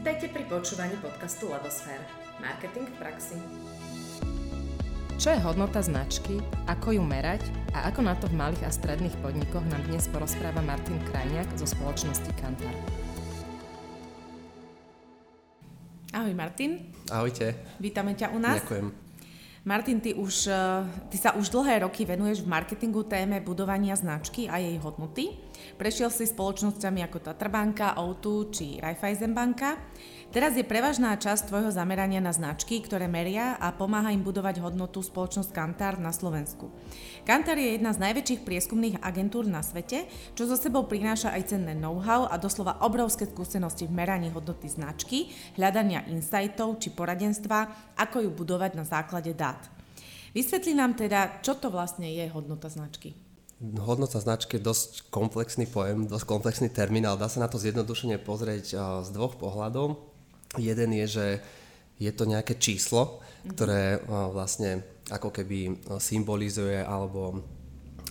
Vítajte pri počúvaní podcastu Labosfér. Marketing v praxi. Čo je hodnota značky, ako ju merať a ako na to v malých a stredných podnikoch nám dnes porozpráva Martin Krajniak zo spoločnosti Kantar. Ahoj Martin. Ahojte. Vítame ťa u nás. Ďakujem. Martin, ty, už, eh, ty sa už dlhé roky venuješ v marketingu téme budovania značky a jej hodnoty. Prešiel si spoločnosťami ako Tatrabanka, O2 či Raiffeisen. Teraz je prevažná časť tvojho zamerania na značky, ktoré meria a pomáha im budovať hodnotu spoločnosť Kantar na Slovensku. Kantar je jedna z najväčších prieskumných agentúr na svete, čo so sebou prináša aj cenné know-how a doslova obrovské skúsenosti v meraní hodnoty značky, hľadania insightov či poradenstva, ako ju budovať na základe dát. Vysvetli nám teda, čo to vlastne je hodnota značky. Hodnota značky je dosť komplexný pojem, dosť komplexný termín, ale dá sa na to zjednodušene pozrieť z dvoch pohľadov. Jeden je, že je to nejaké číslo, ktoré vlastne ako keby symbolizuje alebo,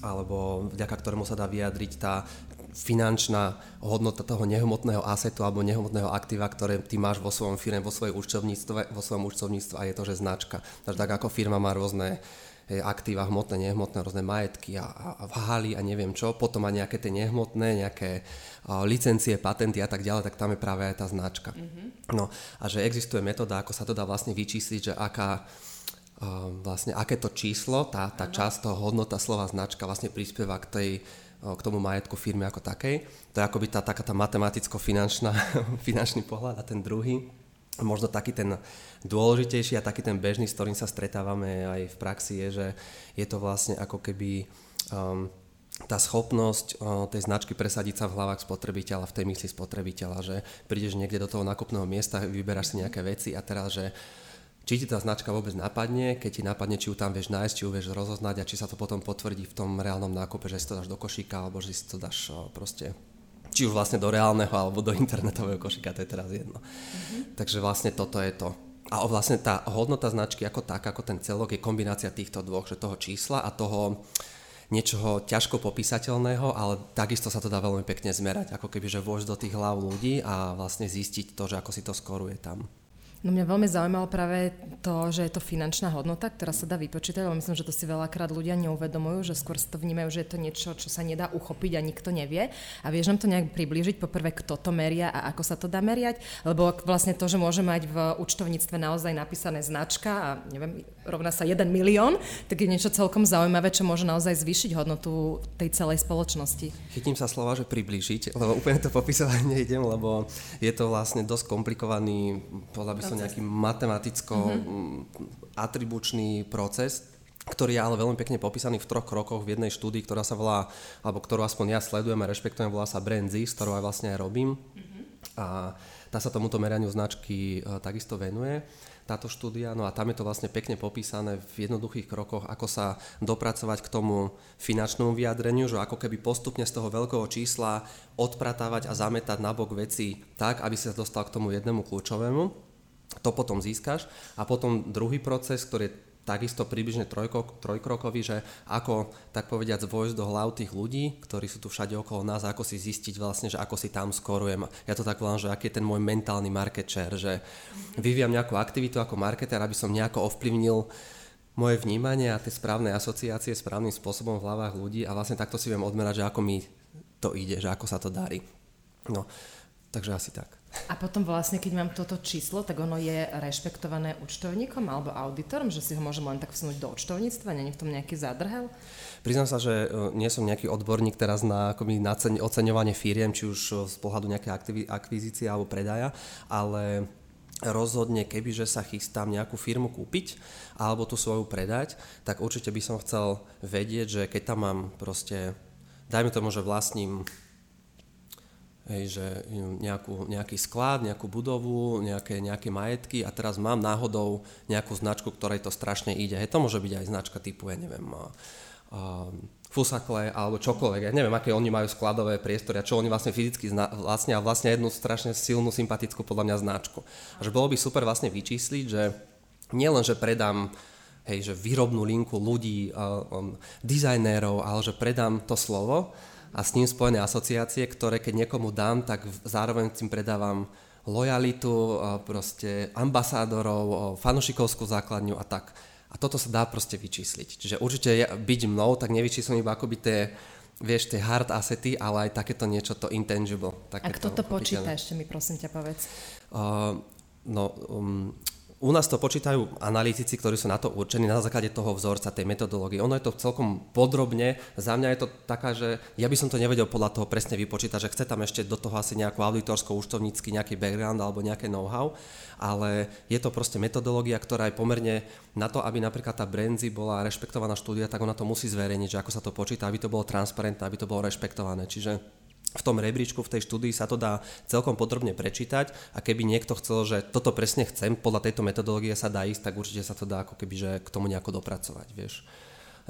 alebo vďaka ktorému sa dá vyjadriť tá finančná hodnota toho nehmotného asetu alebo nehmotného aktíva, ktoré ty máš vo svojom firme, vo, svojej účtovníctve, vo svojom účtovníctve a je to, že značka. Takže tak ako firma má rôzne aktíva hmotné, nehmotné, rôzne majetky a, a, haly a neviem čo, potom má nejaké tie nehmotné, nejaké a, licencie, patenty a tak ďalej, tak tam je práve aj tá značka. Mm-hmm. No a že existuje metóda, ako sa to dá vlastne vyčísliť, že aká, vlastne aké to číslo, tá, tá časť toho hodnota slova značka vlastne prispieva k, tej, k tomu majetku firmy ako takej. To je akoby tá, taká tá matematicko-finančná finančný pohľad a ten druhý možno taký ten dôležitejší a taký ten bežný, s ktorým sa stretávame aj v praxi, je, že je to vlastne ako keby um, tá schopnosť uh, tej značky presadiť sa v hlavách spotrebiteľa, v tej mysli spotrebiteľa, že prídeš niekde do toho nákupného miesta, vyberáš si nejaké veci a teraz, že či ti tá značka vôbec napadne, keď ti napadne, či ju tam vieš nájsť, či ju vieš rozoznať a či sa to potom potvrdí v tom reálnom nákupe, že si to dáš do košíka alebo že si to dáš uh, proste či už vlastne do reálneho alebo do internetového košika, to je teraz jedno. Mm-hmm. Takže vlastne toto je to. A vlastne tá hodnota značky ako tak, ako ten celok je kombinácia týchto dvoch, že toho čísla a toho niečoho ťažko popísateľného, ale takisto sa to dá veľmi pekne zmerať, ako keby že vôjsť do tých hlav ľudí a vlastne zistiť to, že ako si to skoruje tam. No mňa veľmi zaujímalo práve to, že je to finančná hodnota, ktorá sa dá vypočítať, ale myslím, že to si veľakrát ľudia neuvedomujú, že skôr sa to vnímajú, že je to niečo, čo sa nedá uchopiť a nikto nevie. A vieš nám to nejak priblížiť, poprvé, kto to meria a ako sa to dá meriať, lebo vlastne to, že môže mať v účtovníctve naozaj napísané značka a neviem, rovná sa 1 milión, tak je niečo celkom zaujímavé, čo môže naozaj zvýšiť hodnotu tej celej spoločnosti. Chytím sa slova, že priblížiť, lebo úplne to popísať nejdem, lebo je to vlastne dosť komplikovaný, podľa by som nejaký matematicko-atribučný mm-hmm. proces, ktorý je ale veľmi pekne popísaný v troch krokoch v jednej štúdii, ktorá sa volá, alebo ktorú aspoň ja sledujem a rešpektujem, volá sa Brand Z, s ktorou aj vlastne aj robím. Mm-hmm. A tá sa tomuto meraniu značky uh, takisto venuje táto štúdia, no a tam je to vlastne pekne popísané v jednoduchých krokoch, ako sa dopracovať k tomu finančnému vyjadreniu, že ako keby postupne z toho veľkého čísla odpratávať a zametať nabok veci tak, aby sa dostal k tomu jednému kľúčovému to potom získaš a potom druhý proces, ktorý je takisto približne trojko, trojkrokový, že ako, tak povediať, vojsť do hlav tých ľudí, ktorí sú tu všade okolo nás, ako si zistiť vlastne, že ako si tam skorujem. Ja to tak volám, že aký je ten môj mentálny market share, že vyvíjam nejakú aktivitu ako marketer, aby som nejako ovplyvnil moje vnímanie a tie správne asociácie správnym spôsobom v hlavách ľudí a vlastne takto si viem odmerať, že ako mi to ide, že ako sa to darí. No, takže asi tak. A potom vlastne, keď mám toto číslo, tak ono je rešpektované účtovníkom alebo auditorom, že si ho môžem len tak vsunúť do účtovníctva, není v tom nejaký zádrhel? Priznám sa, že e, nie som nejaký odborník teraz na, akoby, na oceňovanie firiem, či už e, z pohľadu nejaké akvizície alebo predaja, ale rozhodne, kebyže sa chystám nejakú firmu kúpiť alebo tú svoju predať, tak určite by som chcel vedieť, že keď tam mám proste, dajme tomu, že vlastním Hej, že nejakú, nejaký sklad, nejakú budovu, nejaké, nejaké majetky a teraz mám náhodou nejakú značku, ktorej to strašne ide. Hej, to môže byť aj značka typu, ja neviem, uh, fusakle alebo čokoľvek. Ja neviem, aké oni majú skladové priestory a čo oni vlastne fyzicky zna- vlastne a vlastne jednu strašne silnú, sympatickú podľa mňa značku. A že bolo by super vlastne vyčísliť, že nielen, že predám hej, že výrobnú linku ľudí, uh, um, dizajnérov, ale že predám to slovo, a s ním spojené asociácie, ktoré keď niekomu dám, tak zároveň tým predávam lojalitu, proste ambasádorov, fanušikovskú základňu a tak. A toto sa dá proste vyčísliť. Čiže určite byť mnou, tak nevyčíslim iba akoby tie, vieš, tie hard assety, ale aj takéto niečo, to intangible. A kto to počíta, ešte mi prosím ťa povedz. Uh, no, um, u nás to počítajú analytici, ktorí sú na to určení na základe toho vzorca, tej metodológie. Ono je to celkom podrobne. Za mňa je to taká, že ja by som to nevedel podľa toho presne vypočítať, že chce tam ešte do toho asi nejakú auditorsko-účtovnícky nejaký background alebo nejaké know-how, ale je to proste metodológia, ktorá je pomerne na to, aby napríklad tá Brenzy bola rešpektovaná štúdia, tak ona to musí zverejniť, že ako sa to počíta, aby to bolo transparentné, aby to bolo rešpektované. Čiže v tom rebríčku, v tej štúdii sa to dá celkom podrobne prečítať a keby niekto chcel, že toto presne chcem, podľa tejto metodológie sa dá ísť, tak určite sa to dá ako keby že k tomu nejako dopracovať, vieš.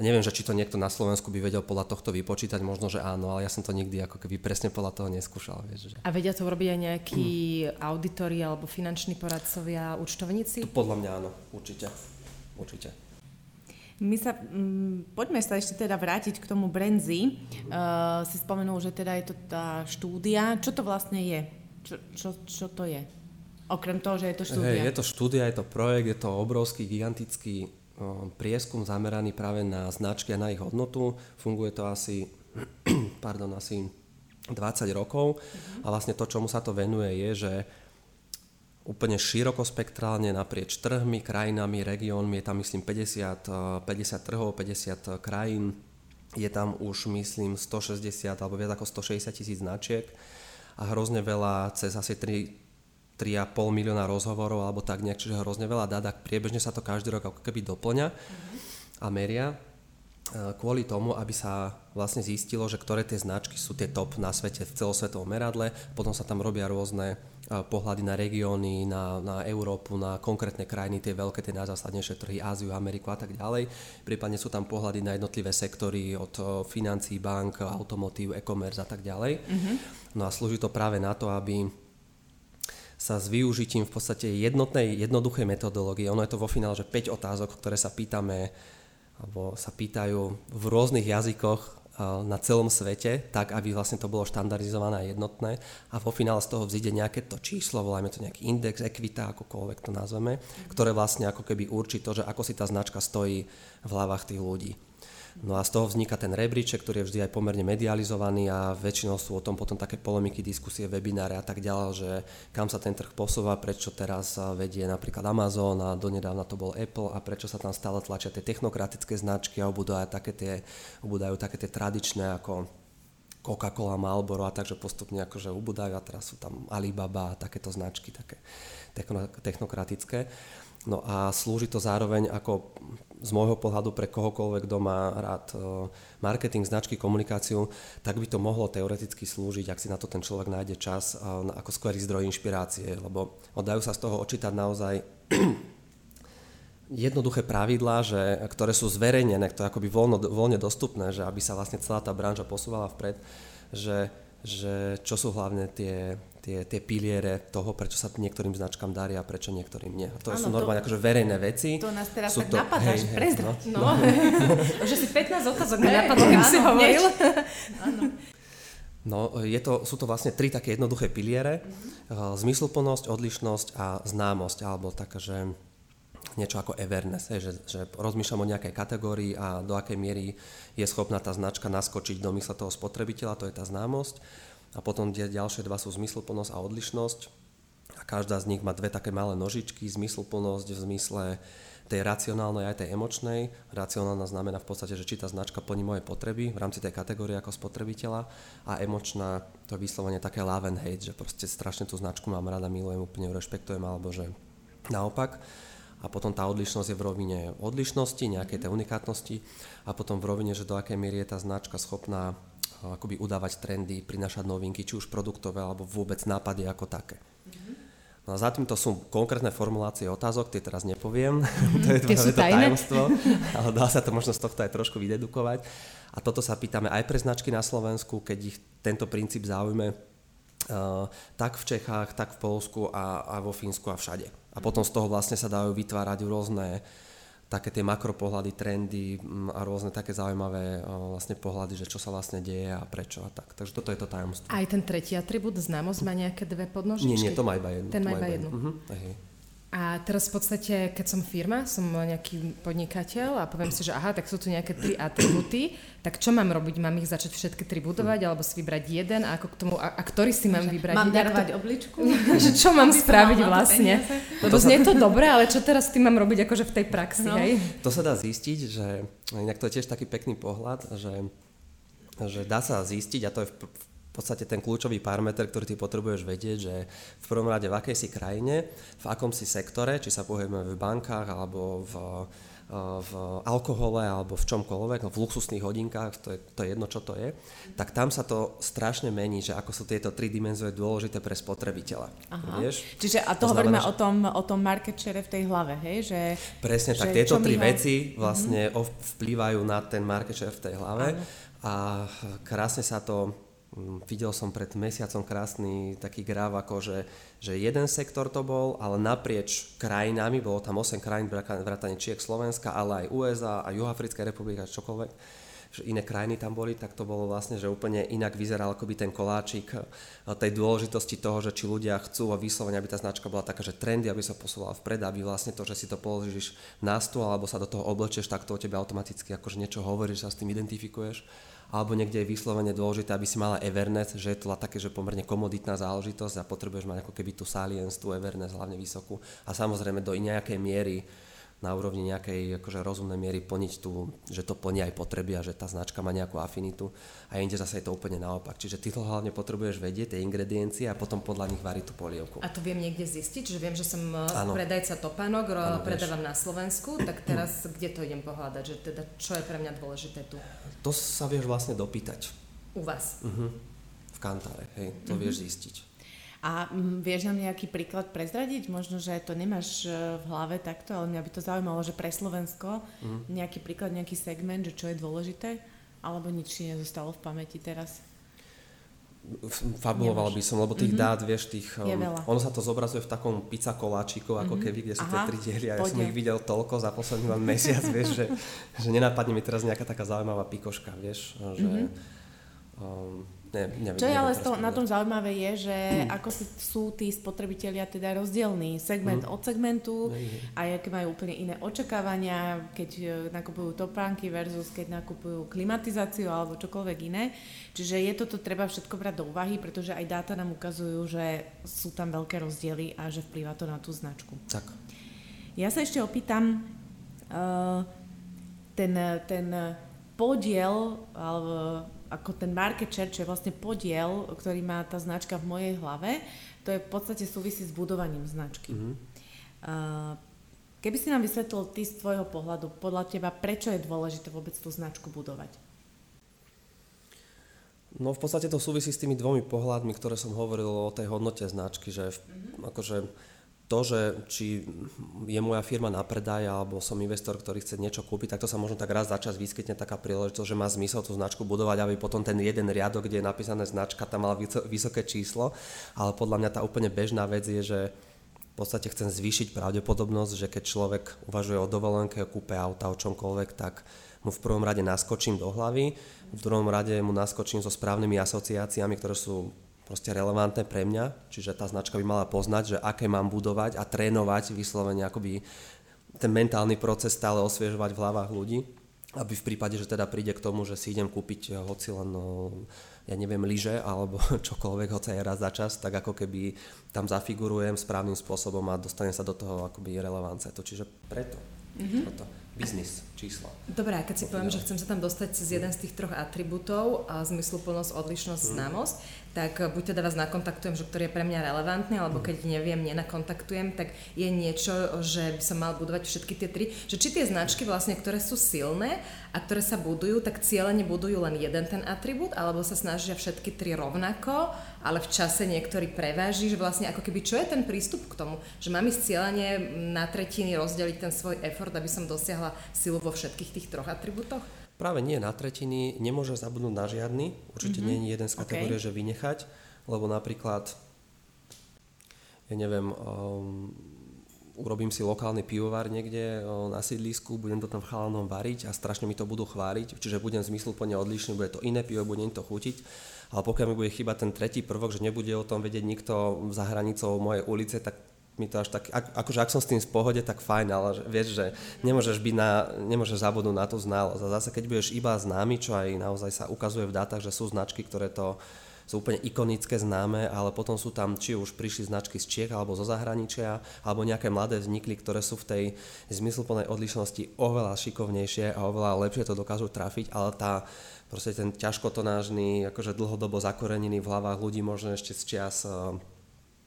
A neviem, že či to niekto na Slovensku by vedel podľa tohto vypočítať, možno, že áno, ale ja som to nikdy ako keby presne podľa toho neskúšal. Vieš, že... A vedia to robiť aj nejakí hmm. auditori alebo finanční poradcovia, účtovníci? To podľa mňa áno, určite. Určite. My sa, um, poďme sa ešte teda vrátiť k tomu Brenzi. Uh, si spomenul, že teda je to tá štúdia. Čo to vlastne je? Čo, čo, čo to je? Okrem toho, že je to štúdia. Hey, je to štúdia, je to projekt, je to obrovský, gigantický um, prieskum zameraný práve na značky a na ich hodnotu. Funguje to asi, pardon, asi 20 rokov uh-huh. a vlastne to, čomu sa to venuje, je, že úplne širokospektrálne naprieč trhmi, krajinami, regiónmi. Je tam myslím 50, 50 eh, trhov, 50 eh, krajín. Je tam už myslím 160 alebo viac ako 160 tisíc značiek a hrozne veľa, cez asi 3, 3,5 milióna rozhovorov alebo tak nejak, čiže hrozne veľa dát a priebežne sa to každý rok ako keby doplňa mm-hmm. a meria kvôli tomu, aby sa vlastne zistilo, že ktoré tie značky sú tie top na svete v celosvetovom meradle. Potom sa tam robia rôzne pohľady na regióny, na, na Európu, na konkrétne krajiny, tie veľké, tie najzásadnejšie trhy, Áziu, Ameriku a tak ďalej. Prípadne sú tam pohľady na jednotlivé sektory od financií, bank, automotív, e-commerce a tak ďalej. Mm-hmm. No a slúži to práve na to, aby sa s využitím v podstate jednotnej, jednoduchej metodológie, ono je to vo finále, že 5 otázok, ktoré sa pýtame alebo sa pýtajú v rôznych jazykoch na celom svete, tak aby vlastne to bolo štandardizované a jednotné a vo finále z toho vzíde nejaké to číslo, voláme to nejaký index, ekvita, akokoľvek to nazveme, ktoré vlastne ako keby určí to, že ako si tá značka stojí v hlavách tých ľudí. No a z toho vzniká ten rebríček, ktorý je vždy aj pomerne medializovaný a väčšinou sú o tom potom také polemiky, diskusie, webináre a tak ďalej, že kam sa ten trh posúva, prečo teraz vedie napríklad Amazon a donedávna to bol Apple a prečo sa tam stále tlačia tie technokratické značky a ubúdajú také tie, ubúdajú také tie tradičné ako Coca-Cola, Marlboro a takže postupne akože ubúdajú a teraz sú tam Alibaba a takéto značky, také technokratické. No a slúži to zároveň ako z môjho pohľadu pre kohokoľvek, kto má rád e, marketing, značky, komunikáciu, tak by to mohlo teoreticky slúžiť, ak si na to ten človek nájde čas, ako skvelý zdroj inšpirácie, lebo dajú sa z toho očítať naozaj jednoduché pravidlá, že, ktoré sú zverejnené, ktoré akoby voľno, voľne dostupné, že aby sa vlastne celá tá branža posúvala vpred, že, že čo sú hlavne tie, tie, tie piliere toho, prečo sa niektorým značkám darí a prečo niektorým nie. To ano, sú normálne to, akože verejné veci. To nás teraz sú tak to, napadáš, hej, hej, no, no. no. že si 15 otázok mi napadlo, keď si hovoril. No, je to, sú to vlastne tri také jednoduché piliere. Uh-huh. Zmysluplnosť, odlišnosť a známosť, alebo taká, že niečo ako awareness, že, že rozmýšľam o nejakej kategórii a do akej miery je schopná tá značka naskočiť do mysle toho spotrebiteľa, to je tá známosť a potom tie ďalšie dva sú zmysluplnosť a odlišnosť a každá z nich má dve také malé nožičky, zmysluplnosť v zmysle tej racionálnej aj tej emočnej. Racionálna znamená v podstate, že či tá značka plní moje potreby v rámci tej kategórie ako spotrebiteľa a emočná to je vyslovene také love and hate, že proste strašne tú značku mám rada, milujem, úplne ju rešpektujem alebo že naopak. A potom tá odlišnosť je v rovine odlišnosti, nejakej tej unikátnosti. A potom v rovine, že do akej miery je tá značka schopná akoby udávať trendy, prinašať novinky, či už produktové, alebo vôbec nápady ako také. No a za týmto sú konkrétne formulácie otázok, tie teraz nepoviem, mm, to je to tajomstvo, ale dá sa to možno z tohto aj trošku vydedukovať. A toto sa pýtame aj pre značky na Slovensku, keď ich tento princíp zaujme, uh, tak v Čechách, tak v Polsku a, a vo Fínsku a všade. A potom z toho vlastne sa dajú vytvárať rôzne také tie makropohľady, trendy mm, a rôzne také zaujímavé vlastne pohľady, že čo sa vlastne deje a prečo a tak. Takže toto je to tajomstvo. Aj ten tretí atribút, známosť, má nejaké dve podnožičky? Nie, nie, to má iba jednu. Ten má iba jednu. Uh-huh. Hej. A teraz v podstate, keď som firma, som nejaký podnikateľ a poviem si, že aha, tak sú tu nejaké tri atributy, tak čo mám robiť? Mám ich začať všetky tri budovať, alebo si vybrať jeden a ako k tomu, a, a ktorý si mám vybrať? Mám darovať to, obličku? že čo mám spraviť vlastne? Lebo znie to dobre, ale čo teraz s tým mám robiť akože v tej praxi, no. hej? To sa dá zistiť, že inak to je tiež taký pekný pohľad, že, že dá sa zistiť, a to je v, v podstate ten kľúčový parameter, ktorý ty potrebuješ vedieť, že v prvom rade v akej si krajine, v akom si sektore, či sa pohybujeme v bankách alebo v, eh, v alkohole alebo v čomkoľvek, no v luxusných hodinkách, to je, to je jedno, čo to je, tak tam sa to strašne mení, že ako sú tieto tri dimenzie dôležité pre spotrebiteľa. Aha. Vieš? Čiže a to, to hovoríme znamená, o tom, o tom market share v tej hlave, hej? Že, presne že tak, tieto tri ho... veci vlastne mm-hmm. vplývajú na ten market share v tej hlave Aha. a krásne sa to videl som pred mesiacom krásny taký gráv, ako že, že jeden sektor to bol, ale naprieč krajinami, bolo tam 8 krajín, vrátane Čiek, Slovenska, ale aj USA a Juhafrická republika, čokoľvek, že iné krajiny tam boli, tak to bolo vlastne, že úplne inak vyzeral akoby ten koláčik eh, tej dôležitosti toho, že či ľudia chcú a vyslovene, aby tá značka bola taká, že trendy, aby sa posúvala vpred, aby vlastne to, že si to položíš na stôl alebo sa do toho oblečieš, tak to o tebe automaticky akože niečo hovorí, že sa s tým identifikuješ alebo niekde je vyslovene dôležité, aby si mala Everness, že je to také, že pomerne komoditná záležitosť a potrebuješ mať ako keby tú salience, tú Everness hlavne vysokú. A samozrejme do nejakej miery na úrovni nejakej akože rozumnej miery plniť tú, že to plní aj potreby a že tá značka má nejakú afinitu a inde zase je to úplne naopak. Čiže ty to hlavne potrebuješ vedieť, tie ingrediencie a potom podľa nich variť tú polievku. A to viem niekde zistiť, že viem, že som ano. predajca topánok, ano, predávam na Slovensku, tak teraz kde to idem pohľadať, že teda čo je pre mňa dôležité tu? To sa vieš vlastne dopýtať. U vás? Uh-huh. V kantáre, hej, to uh-huh. vieš zistiť. A m, vieš nám nejaký príklad prezradiť? Možno, že to nemáš e, v hlave takto, ale mňa by to zaujímalo, že pre Slovensko mm. nejaký príklad, nejaký segment, že čo je dôležité? Alebo nič ti nezostalo v pamäti teraz? Fabuloval by som, lebo tých mm-hmm. dát, vieš, tých, um, ono sa to zobrazuje v takom pizza koláčiku, ako mm-hmm. keby, kde sú Aha, tie tri diely a ja som ich videl toľko za posledný len mesiac, vieš, že, že nenapadne mi teraz nejaká taká zaujímavá pikoška, vieš, že mm-hmm. um, ne, neviem, Čo je ale to, na tom zaujímavé je, že mm. ako sú tí spotrebitelia teda rozdielní segment mm. od segmentu mm. a aké majú úplne iné očakávania, keď e, nakupujú topánky versus keď nakupujú klimatizáciu alebo čokoľvek iné. Čiže je toto treba všetko brať do úvahy, pretože aj dáta nám ukazujú, že sú tam veľké rozdiely a že vplýva to na tú značku. Tak. Ja sa ešte opýtam, uh, ten, ten podiel alebo ako ten market share, čo je vlastne podiel, ktorý má tá značka v mojej hlave, to je v podstate súvisí s budovaním značky. Mm-hmm. Uh, keby si nám vysvetlil ty z tvojho pohľadu, podľa teba, prečo je dôležité vôbec tú značku budovať? No v podstate to súvisí s tými dvomi pohľadmi, ktoré som hovoril o tej hodnote značky, že mm-hmm. akože to, že či je moja firma na predaj alebo som investor, ktorý chce niečo kúpiť, tak to sa možno tak raz za čas vyskytne taká príležitosť, že má zmysel tú značku budovať, aby potom ten jeden riadok, kde je napísané značka, tam mal vysoké číslo, ale podľa mňa tá úplne bežná vec je, že v podstate chcem zvýšiť pravdepodobnosť, že keď človek uvažuje o dovolenke, o kúpe auta, o čomkoľvek, tak mu v prvom rade naskočím do hlavy, v druhom rade mu naskočím so správnymi asociáciami, ktoré sú proste relevantné pre mňa, čiže tá značka by mala poznať, že aké mám budovať a trénovať vyslovene akoby ten mentálny proces stále osviežovať v hlavách ľudí, aby v prípade, že teda príde k tomu, že si idem kúpiť eh, hoci len, no, ja neviem, lyže alebo čokoľvek, hoci aj raz za čas, tak ako keby tam zafigurujem správnym spôsobom a dostanem sa do toho akoby relevance. To čiže preto. Mm-hmm. preto biznis, čísla. Dobre, a keď si poviem, že chcem sa tam dostať cez jeden z tých troch atribútov, zmysluplnosť, odlišnosť, mm. známosť, tak buď teda vás nakontaktujem, že ktorý je pre mňa relevantný, alebo mm. keď neviem, nenakontaktujem, tak je niečo, že by som mal budovať všetky tie tri. Že či tie značky vlastne, ktoré sú silné a ktoré sa budujú, tak cieľene budujú len jeden ten atribút, alebo sa snažia všetky tri rovnako, ale v čase niektorý preváži, že vlastne ako keby čo je ten prístup k tomu, že mám ísť cieľene na tretiny rozdeliť ten svoj effort, aby som dosiahla silu vo všetkých tých troch atribútoch? Práve nie na tretiny, nemôže zabudnúť na žiadny, určite mm-hmm. nie je jeden z kategórie, okay. že vynechať, lebo napríklad, ja neviem, um, urobím si lokálny pivovar niekde na sídlisku, budem to tam v chalanom variť a strašne mi to budú chváliť, čiže budem zmysluplne odlišný, bude to iné pivo, bude to chutiť, ale pokiaľ mi bude chýbať ten tretí prvok, že nebude o tom vedieť nikto za hranicou mojej ulice, tak mi to až tak, akože ak som s tým v pohode, tak fajn, ale že, vieš, že nemôžeš byť na, nemôžeš zabudnúť na tú znalosť. A zase keď budeš iba známy, čo aj naozaj sa ukazuje v dátach, že sú značky, ktoré to sú úplne ikonické, známe, ale potom sú tam, či už prišli značky z Čiech alebo zo zahraničia, alebo nejaké mladé vznikli, ktoré sú v tej zmysluplnej odlišnosti oveľa šikovnejšie a oveľa lepšie to dokážu trafiť, ale tá proste ten ťažkotonážny, akože dlhodobo zakorenený v hlavách ľudí, možno ešte z čias eh,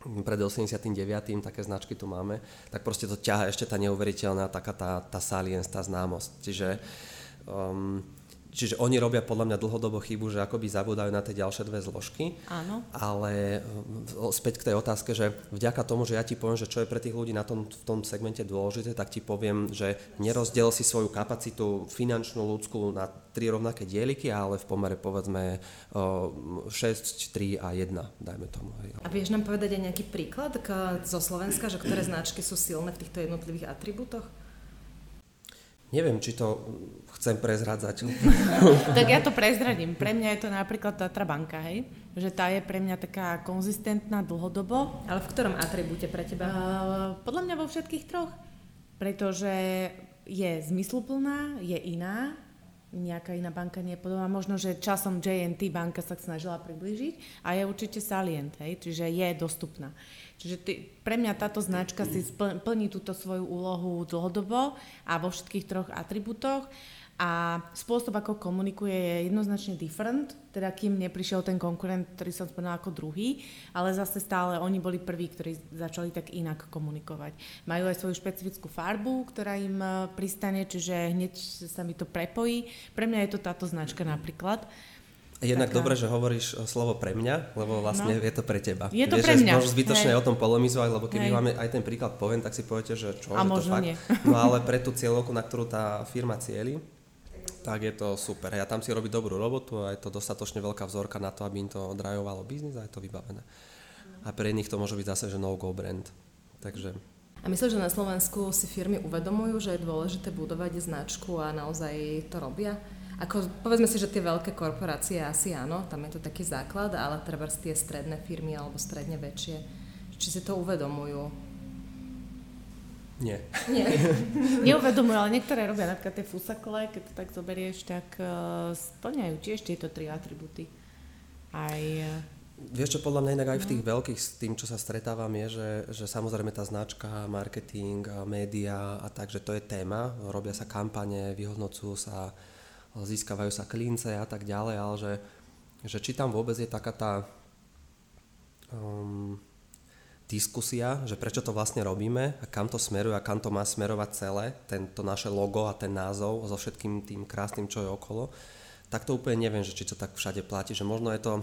pred 89. také značky tu máme, tak proste to ťaha ešte tá neuveriteľná taká tá, tá salience, tá známosť. Čiže um, Čiže oni robia podľa mňa dlhodobo chybu, že akoby zabúdajú na tie ďalšie dve zložky. Áno. Ale e, späť k tej otázke, že vďaka tomu, že ja ti poviem, že čo je pre tých ľudí na tom, v tom segmente dôležité, tak ti poviem, že nerozdiel si svoju kapacitu finančnú, ľudskú na tri rovnaké dieliky, ale v pomere povedzme 6, 3 a 1, dajme tomu. A vieš nám povedať aj nejaký príklad zo Slovenska, že ktoré značky sú silné v týchto jednotlivých atribútoch? Neviem, či to chcem prezradzať. tak ja to prezradím. Pre mňa je to napríklad Tatra banka, hej? Že tá je pre mňa taká konzistentná dlhodobo. Ale v ktorom atribúte pre teba? Uh, podľa mňa vo všetkých troch. Pretože je zmysluplná, je iná, nejaká iná banka nie je podobná. Možno, že časom JNT banka sa snažila priblížiť a je určite salient, hej, čiže je dostupná. Čiže ty, pre mňa táto značka si plní túto svoju úlohu dlhodobo a vo všetkých troch atribútoch a spôsob, ako komunikuje, je jednoznačne different, teda kým neprišiel ten konkurent, ktorý som spomínala ako druhý, ale zase stále oni boli prví, ktorí začali tak inak komunikovať. Majú aj svoju špecifickú farbu, ktorá im e, pristane, čiže hneď sa mi to prepojí. Pre mňa je to táto značka napríklad. Jednak taká... dobre, že hovoríš e, slovo pre mňa, lebo vlastne no. je to pre teba. Je to Vieš, pre mňa. Môžeš zbytočne o tom polemizovať, lebo keby vám aj ten príklad poviem, tak si poviete, že čo, A že možno to fakt. Nie. No ale pre tú cieľovku, na ktorú tá firma cieli, tak je to super. Ja tam si robí dobrú robotu a je to dostatočne veľká vzorka na to, aby im to drajovalo biznis a je to vybavené. A pre iných to môže byť zase, že no-go brand. Takže... A myslíš, že na Slovensku si firmy uvedomujú, že je dôležité budovať značku a naozaj to robia? Ako, povedzme si, že tie veľké korporácie asi áno, tam je to taký základ, ale treba tie stredné firmy alebo stredne väčšie, či si to uvedomujú? Nie. Nie. Neuvedomujú, ale niektoré robia napríklad tie fusakle, keď to tak zoberieš, tak uh, splňajú tiež tieto tri atributy. Aj... Uh, Vieš čo, podľa mňa inak aj v tých no. veľkých s tým, čo sa stretávam, je, že, že samozrejme tá značka, marketing, média a tak, že to je téma. Robia sa kampane, vyhodnocujú sa, získavajú sa klince a tak ďalej, ale že, že či tam vôbec je taká tá um, diskusia, že prečo to vlastne robíme a kam to smeruje a kam to má smerovať celé, tento naše logo a ten názov so všetkým tým krásnym, čo je okolo, tak to úplne neviem, že či to tak všade platí, že možno je to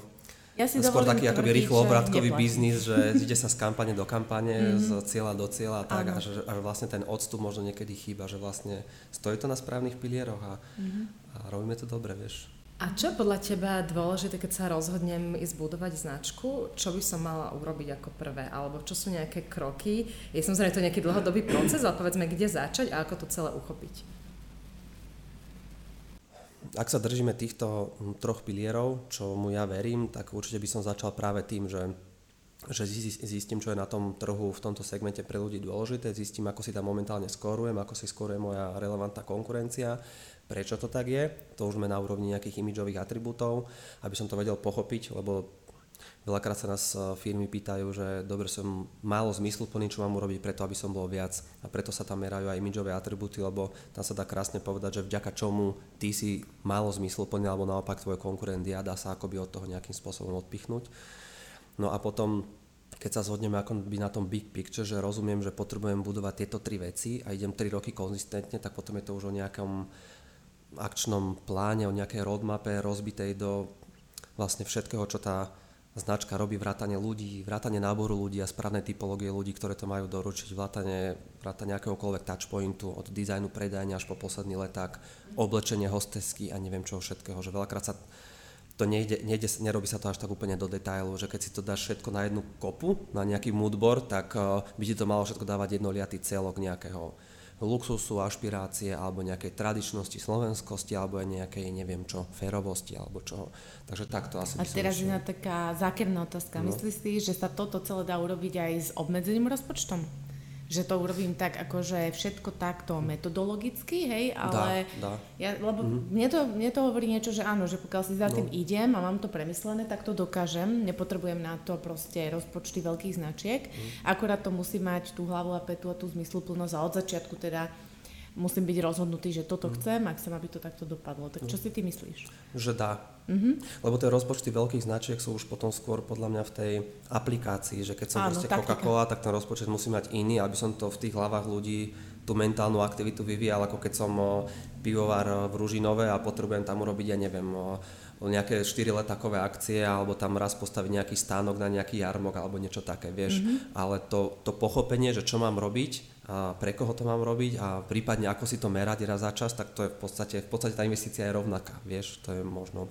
ja si skôr taký akoby rýchlo obratkový biznis, že ide sa z kampane do kampane, mm-hmm. z cieľa do cieľa a tak, a že, a že vlastne ten odstup možno niekedy chýba, že vlastne stojí to na správnych pilieroch a, mm-hmm. a robíme to dobre, vieš. A čo je podľa teba dôležité, keď sa rozhodnem ísť budovať značku? Čo by som mala urobiť ako prvé? Alebo čo sú nejaké kroky? Je samozrejme to nejaký dlhodobý proces, ale povedzme, kde začať a ako to celé uchopiť? Ak sa držíme týchto hm, troch pilierov, čo mu ja verím, tak určite by som začal práve tým, že že zistím, čo je na tom trhu v tomto segmente pre ľudí dôležité, zistím, ako si tam momentálne skorujem, ako si skoruje moja relevantná konkurencia, prečo to tak je, to už sme na úrovni nejakých imidžových atribútov, aby som to vedel pochopiť, lebo veľakrát sa nás e, firmy pýtajú, že dobre som málo zmysluplný, čo mám urobiť preto, aby som bol viac a preto sa tam merajú aj imidžové atribúty, lebo tam sa dá krásne povedať, že vďaka čomu ty si málo zmysluplný alebo naopak tvoj konkurent ja, dá sa akoby od toho nejakým spôsobom odpichnúť. No a potom keď sa zhodneme ako by na tom big picture, že rozumiem, že potrebujem budovať tieto tri veci a idem 3 roky konzistentne, tak potom je to už o nejakom akčnom pláne, o nejakej roadmape rozbitej do vlastne všetkého, čo tá značka robí, vrátane ľudí, vrátane náboru ľudí a správnej typológie ľudí, ktoré to majú doručiť, vrátane, vrátane akéhokoľvek touchpointu, od dizajnu predajania až po posledný leták, oblečenie hostesky a neviem čo všetkého, že veľakrát sa to nejde, nejde, nerobí sa to až tak úplne do detailu, že keď si to dáš všetko na jednu kopu, na nejaký moodboard, tak uh, by ti to malo všetko dávať jednoliatý celok nejakého luxusu, ašpirácie alebo nejakej tradičnosti, slovenskosti alebo aj nejakej, neviem čo, férovosti alebo čo. Takže takto asi A teraz je na taká zákerná otázka. No. Myslíš si, že sa toto celé dá urobiť aj s obmedzeným rozpočtom? Že to urobím tak, akože všetko takto metodologicky, hej, ale dá, dá. Ja, lebo mm-hmm. mne, to, mne to hovorí niečo, že áno, že pokiaľ si za no. tým idem a mám to premyslené, tak to dokážem, nepotrebujem na to proste rozpočty veľkých značiek, mm. akorát to musí mať tú hlavu a petu a tú zmysluplnosť a od začiatku teda musím byť rozhodnutý, že toto mm. chcem a chcem, aby to takto dopadlo. Tak čo mm. si ty myslíš? Že dá. Mm-hmm. Lebo tie rozpočty veľkých značiek sú už potom skôr podľa mňa v tej aplikácii, že keď som Áno, proste Coca-Cola, tak ten rozpočet musí mať iný, aby som to v tých hlavách ľudí tú mentálnu aktivitu vyvíjal, ako keď som pivovar v Ružinove a potrebujem tam urobiť, ja neviem, nejaké 4 letakové akcie alebo tam raz postaviť nejaký stánok na nejaký jarmok alebo niečo také, vieš. Mm-hmm. Ale to, to pochopenie, že čo mám robiť, a pre koho to mám robiť a prípadne ako si to merať raz za čas, tak to je v podstate, v podstate tá investícia je rovnaká, vieš, to je možno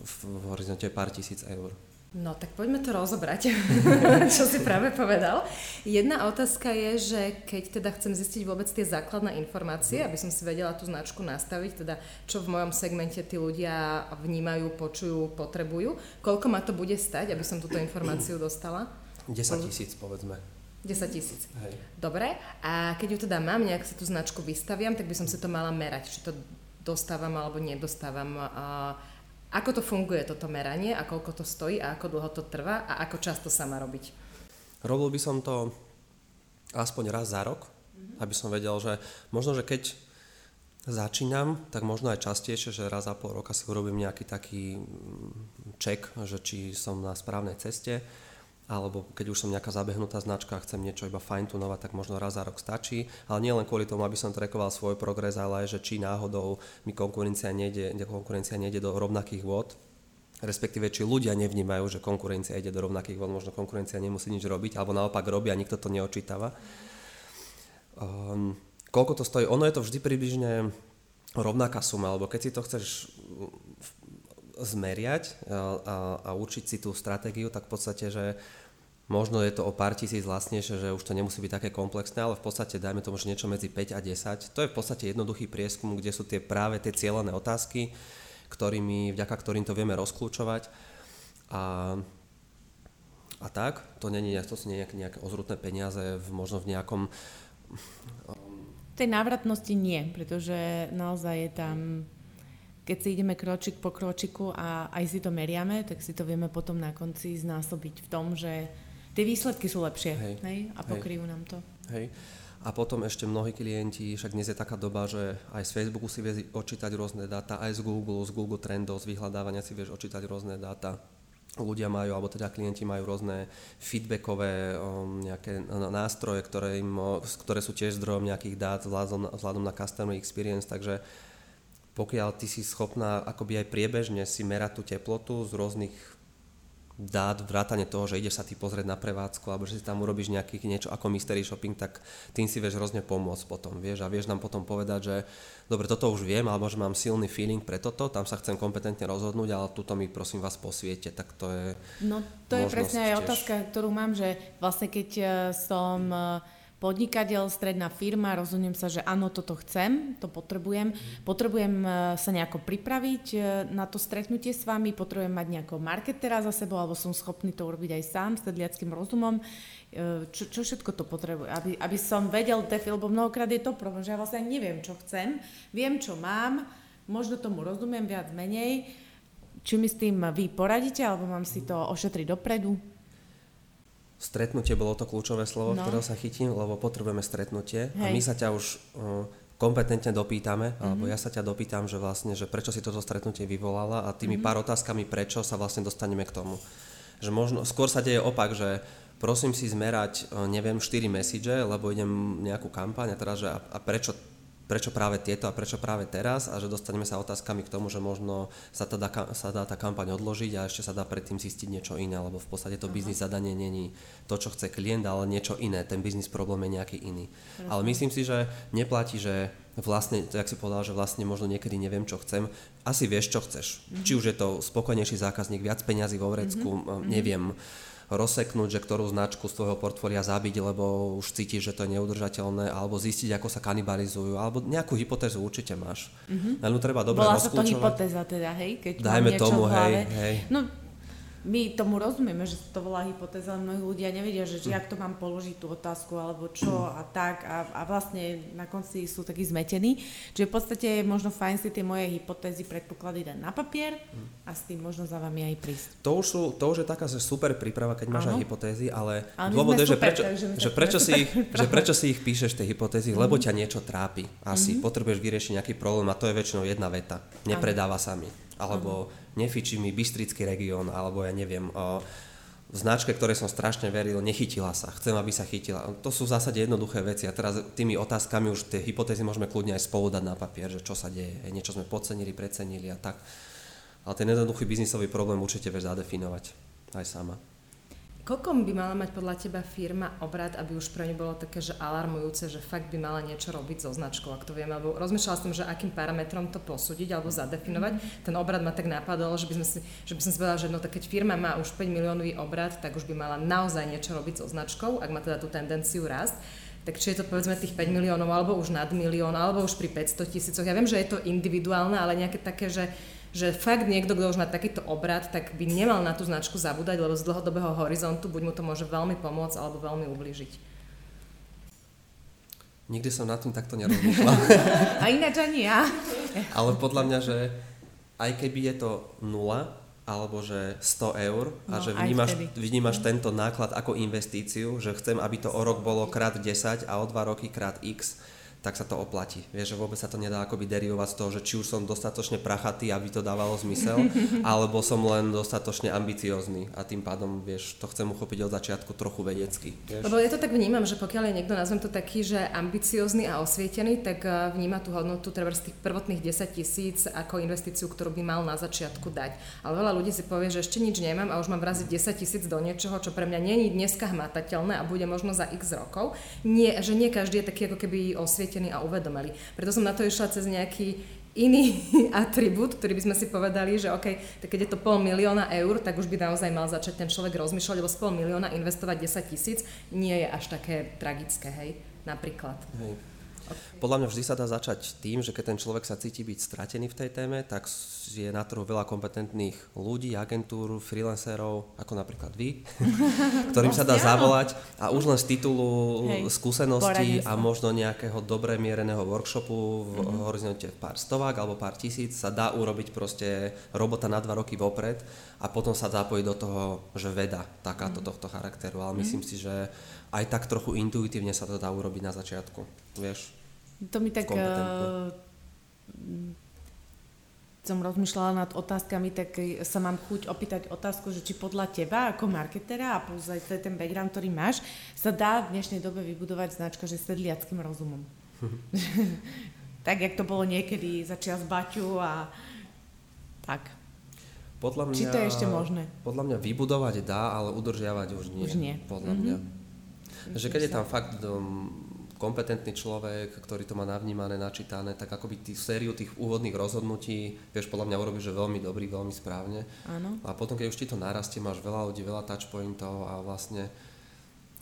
v, horizonte pár tisíc eur. No tak poďme to rozobrať, čo si práve povedal. Jedna otázka je, že keď teda chcem zistiť vôbec tie základné informácie, aby som si vedela tú značku nastaviť, teda čo v mojom segmente tí ľudia vnímajú, počujú, potrebujú, koľko ma to bude stať, aby som túto informáciu dostala? 10 tisíc, povedzme. 10 tisíc. Dobre. A keď ju teda mám, nejak si tú značku vystaviam, tak by som si to mala merať, či to dostávam alebo nedostávam. Ako to funguje toto meranie a koľko to stojí a ako dlho to trvá a ako často sa má robiť? Robil by som to aspoň raz za rok, mm-hmm. aby som vedel, že možno, že keď začínam, tak možno aj častejšie, že raz za pol roka si urobím nejaký taký ček, že či som na správnej ceste alebo keď už som nejaká zabehnutá značka a chcem niečo iba fine tunovať, tak možno raz za rok stačí. Ale nie len kvôli tomu, aby som trackoval svoj progres, ale aj, že či náhodou mi konkurencia nejde, konkurencia nejde do rovnakých vod, respektíve či ľudia nevnímajú, že konkurencia ide do rovnakých vod, možno konkurencia nemusí nič robiť, alebo naopak robí a nikto to neočítava. Um, koľko to stojí? Ono je to vždy približne rovnaká suma, alebo keď si to chceš zmeriať a, a, učiť si tú stratégiu, tak v podstate, že možno je to o pár tisíc vlastnejšie, že už to nemusí byť také komplexné, ale v podstate dajme tomu, že niečo medzi 5 a 10. To je v podstate jednoduchý prieskum, kde sú tie práve tie cieľené otázky, ktorými, vďaka ktorým to vieme rozklúčovať. A, a tak, to nie, to sú nejaké, nejaké ozrutné peniaze, v, možno v nejakom... Tej návratnosti nie, pretože naozaj je tam keď si ideme kročik po kročiku a aj si to meriame, tak si to vieme potom na konci znásobiť v tom, že tie výsledky sú lepšie hej, hej? a pokryjú nám to. Hej. A potom ešte mnohí klienti, však dnes je taká doba, že aj z Facebooku si vieš očítať rôzne dáta, aj z Google, z Google Trendov, z vyhľadávania si vieš očítať rôzne dáta. Ľudia majú, alebo teda klienti majú rôzne feedbackové um, nejaké nástroje, ktoré, im, ktoré sú tiež zdrojom nejakých dát vzhľadom na, vzhľadom na customer experience, takže pokiaľ ty si schopná akoby aj priebežne si merať tú teplotu z rôznych dát, vrátane toho, že ideš sa ty pozrieť na prevádzku alebo že si tam urobíš nejaký niečo ako mystery shopping, tak tým si vieš hrozne pomôcť potom, vieš, a vieš nám potom povedať, že dobre, toto už viem, alebo že mám silný feeling pre toto, tam sa chcem kompetentne rozhodnúť, ale tuto mi prosím vás posviete, tak to je No to je presne aj tiež. otázka, ktorú mám, že vlastne keď eh, som uh, podnikateľ, stredná firma, rozhodnem sa, že áno, toto chcem, to potrebujem. Potrebujem e, sa nejako pripraviť e, na to stretnutie s vami, potrebujem mať nejakého marketera za sebou, alebo som schopný to urobiť aj sám s sedliackým rozumom. E, čo, čo všetko to potrebuje? Aby, aby som vedel, lebo mnohokrát je to problém, že ja vlastne neviem, čo chcem, viem, čo mám, možno tomu rozumiem viac menej, či mi s tým vy poradíte, alebo mám si to ošetriť dopredu? Stretnutie bolo to kľúčové slovo, no. ktorého sa chytím, lebo potrebujeme stretnutie Hej. a my sa ťa už uh, kompetentne dopýtame, mm-hmm. alebo ja sa ťa dopýtam, že vlastne, že prečo si toto stretnutie vyvolala a tými mm-hmm. pár otázkami prečo sa vlastne dostaneme k tomu. Že možno, skôr sa deje opak, že prosím si zmerať, uh, neviem, 4 message, lebo idem nejakú kampaň a teraz, že a, a prečo prečo práve tieto a prečo práve teraz a že dostaneme sa otázkami k tomu, že možno sa, tá, sa dá tá kampaň odložiť a ešte sa dá predtým zistiť niečo iné, lebo v podstate to uh-huh. biznis zadanie není to, čo chce klient, ale niečo iné. Ten biznis problém je nejaký iný. Uh-huh. Ale myslím si, že neplatí, že vlastne, to jak si povedal, že vlastne možno niekedy neviem, čo chcem. asi vieš, čo chceš. Mm-hmm. Či už je to spokojnejší zákazník, viac peňazí vo vrecku, mm-hmm. neviem, rozseknúť, že ktorú značku z tvojho portfólia zabiť, lebo už cítiš, že to je neudržateľné, alebo zistiť, ako sa kanibalizujú, alebo nejakú hypotézu určite máš. Mm-hmm. Len treba dobre Bola sa to hypotéza teda, hej? Keď Dajme tomu, hej, hej. No, my tomu rozumieme, že to volá hypotéza, ale mnohí ľudia nevedia, že, že jak to mám položiť tú otázku, alebo čo a tak a, a vlastne na konci sú takí zmetení. Čiže v podstate je možno fajn si tie moje hypotézy, predpoklady dať na papier a s tým možno za vami aj prísť. To už, sú, to už je taká že super príprava, keď máš ano. aj hypotézy, ale, ale dôvod je, že prečo, že, prečo si ich, že prečo si ich píšeš, tie hypotézy, mm-hmm. lebo ťa niečo trápi. Asi mm-hmm. potrebuješ vyriešiť nejaký problém a to je väčšinou jedna veta. Nepredáva sa mi. Alebo ano nefičí mi Bystrický región, alebo ja neviem, o, značke, ktorej som strašne veril, nechytila sa, chcem, aby sa chytila. To sú v zásade jednoduché veci a teraz tými otázkami už tie hypotézy môžeme kľudne aj spolu dať na papier, že čo sa deje, niečo sme podcenili, precenili a tak. Ale ten jednoduchý biznisový problém určite vieš zadefinovať aj sama. Koľko by mala mať podľa teba firma obrad, aby už pre ňu bolo také, že alarmujúce, že fakt by mala niečo robiť so značkou, ak to vieme, alebo rozmýšľala som, že akým parametrom to posúdiť alebo zadefinovať. Mm. Ten obrad ma tak napadol, že by, sme si, že by som si povedala, že no tak keď firma má už 5 miliónový obrad, tak už by mala naozaj niečo robiť so značkou, ak má teda tú tendenciu rast tak či je to povedzme tých 5 miliónov, alebo už nad milión, alebo už pri 500 tisícoch. Ja viem, že je to individuálne, ale nejaké také, že že fakt niekto, kto už má takýto obrad, tak by nemal na tú značku zabúdať, lebo z dlhodobého horizontu buď mu to môže veľmi pomôcť, alebo veľmi ublížiť. Nikdy som nad tým takto nerozmýšľal. A ináč ani ja. Ale podľa mňa, že aj keby je to nula, alebo že 100 eur a no, že vnímaš, vnímaš tento náklad ako investíciu, že chcem, aby to o rok bolo krát 10 a o dva roky krát x, tak sa to oplatí. Vieš, že vôbec sa to nedá akoby derivovať z toho, že či už som dostatočne prachatý, aby to dávalo zmysel, alebo som len dostatočne ambiciózny a tým pádom, vieš, to chcem uchopiť od začiatku trochu vedecky. Vieš? Lebo ja to tak vnímam, že pokiaľ je niekto, nazvem to taký, že ambiciózny a osvietený, tak eh, vníma tú hodnotu treba z tých prvotných 10 tisíc ako investíciu, ktorú by mal na začiatku dať. Ale veľa ľudí si povie, že ešte nič nemám a už mám vraziť 10 tisíc do niečoho, čo pre mňa je dneska hmatateľné a bude možno za x rokov. Nie, že nie každý je taký ako keby osvietený presvedčení a uvedomili. Preto som na to išla cez nejaký iný atribút, ktorý by sme si povedali, že OK, tak keď je to pol milióna eur, tak už by naozaj mal začať ten človek rozmýšľať, lebo z pol milióna investovať 10 tisíc nie je až také tragické, hej, napríklad. Hej. Podľa mňa vždy sa dá začať tým, že keď ten človek sa cíti byť stratený v tej téme, tak je na trhu veľa kompetentných ľudí, agentúr, freelancerov, ako napríklad vy, ktorým sa dá zavolať a už len z titulu Hej, skúseností a možno nejakého dobre miereného workshopu v mm-hmm. horizonte pár stovák alebo pár tisíc sa dá urobiť proste robota na dva roky vopred a potom sa zapojiť do toho, že veda takáto mm-hmm. tohto charakteru. Ale mm-hmm. myslím si, že aj tak trochu intuitívne sa to dá urobiť na začiatku, vieš. To mi tak... Uh, som rozmýšľala nad otázkami, tak sa mám chuť opýtať otázku, že či podľa teba ako marketera a plus aj ten background, ktorý máš, sa dá v dnešnej dobe vybudovať značka, že sedliackým rozumom. tak, jak to bolo niekedy začia z Baťu a tak. Podľa mňa, či to je ešte možné? Podľa mňa vybudovať dá, ale udržiavať už nie. Už nie. Podľa mm-hmm. mňa. Že keď je tam fakt um, kompetentný človek, ktorý to má navnímané, načítané, tak akoby tý, sériu tých úvodných rozhodnutí, vieš, podľa mňa urobíš, že veľmi dobrý, veľmi správne. Áno. A potom, keď už ti to narastie, máš veľa ľudí, veľa touchpointov a vlastne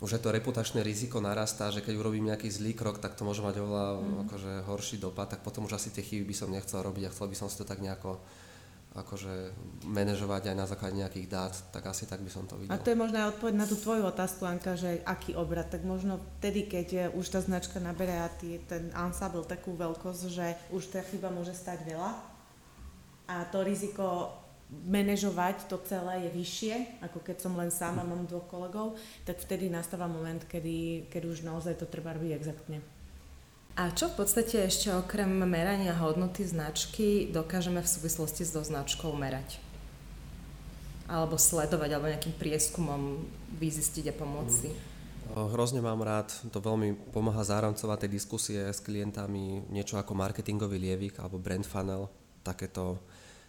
už je to reputačné riziko narastá, že keď urobím nejaký zlý krok, tak to môže mať oveľa mm. akože, horší dopad, tak potom už asi tie chyby by som nechcel robiť a chcel by som si to tak nejako akože manažovať aj na základe nejakých dát, tak asi tak by som to videl. A to je možno aj odpoveď na tú tvoju otázku, Anka, že aký obrad, tak možno vtedy, keď už tá značka naberá ten ensemble takú veľkosť, že už tá chyba môže stať veľa a to riziko manažovať to celé je vyššie, ako keď som len sama, mám dvoch kolegov, tak vtedy nastáva moment, kedy, kedy už naozaj to treba robiť exaktne. A čo v podstate ešte okrem merania hodnoty značky dokážeme v súvislosti s značkou merať? Alebo sledovať, alebo nejakým prieskumom vyzistiť a pomôcť? Mm. Hrozne mám rád, to veľmi pomáha záramcovať tie diskusie s klientami, niečo ako marketingový lievik alebo brand funnel, takéto,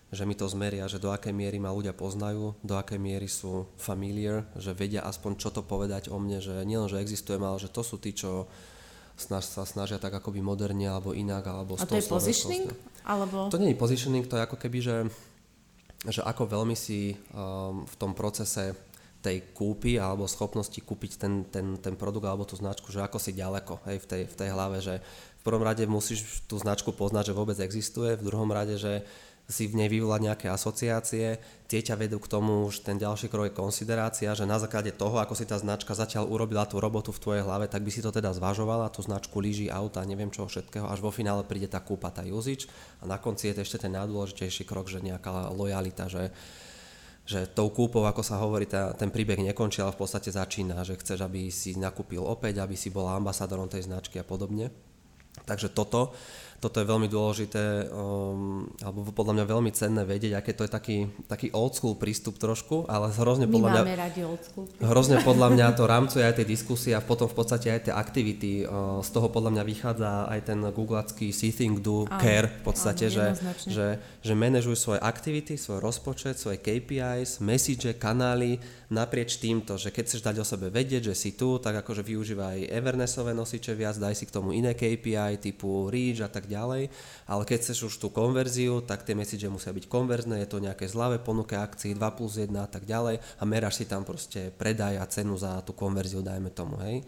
že mi to zmeria, že do akej miery ma ľudia poznajú, do akej miery sú familiar, že vedia aspoň čo to povedať o mne, že nielen, že existujem, ale že to sú tí, čo snaž, sa snažia tak akoby moderne alebo inak, alebo A to je positioning? Alebo... To nie je positioning, to je ako keby, že, že ako veľmi si um, v tom procese tej kúpy alebo schopnosti kúpiť ten, ten, ten produkt alebo tú značku, že ako si ďaleko hej, v, tej, v tej hlave, že v prvom rade musíš tú značku poznať, že vôbec existuje, v druhom rade, že si v nej vyvolať nejaké asociácie, tie ťa vedú k tomu, že ten ďalší krok je konsiderácia, že na základe toho, ako si tá značka zatiaľ urobila tú robotu v tvojej hlave, tak by si to teda zvažovala, tú značku lyží, auta, neviem čoho všetkého, až vo finále príde tá kúpa, tá usage a na konci je to ešte ten najdôležitejší krok, že nejaká lojalita, že že tou kúpou, ako sa hovorí, tá, ten príbeh nekončí, ale v podstate začína, že chceš, aby si nakúpil opäť, aby si bola ambasadorom tej značky a podobne. Takže toto toto je veľmi dôležité, um, alebo podľa mňa veľmi cenné vedieť, aké to je taký, taký old school prístup trošku, ale hrozne podľa My mňa... radi old school. Hrozne podľa mňa to rámcuje aj tie diskusie a potom v podstate aj tie aktivity. Uh, z toho podľa mňa vychádza aj ten googlacký see, think, do, áno, care v podstate, áno, že, že, že manažuj svoje aktivity, svoj rozpočet, svoje KPIs, message, kanály naprieč týmto, že keď chceš dať o sebe vedieť, že si tu, tak akože využívaj Evernessové nosiče viac, daj si k tomu iné KPI typu Reach a tak ďalej ale keď chceš už tú konverziu, tak tie message musia byť konverzné, je to nejaké zľavé ponuke akcií 2 plus 1 a tak ďalej a meráš si tam proste predaj a cenu za tú konverziu, dajme tomu, hej.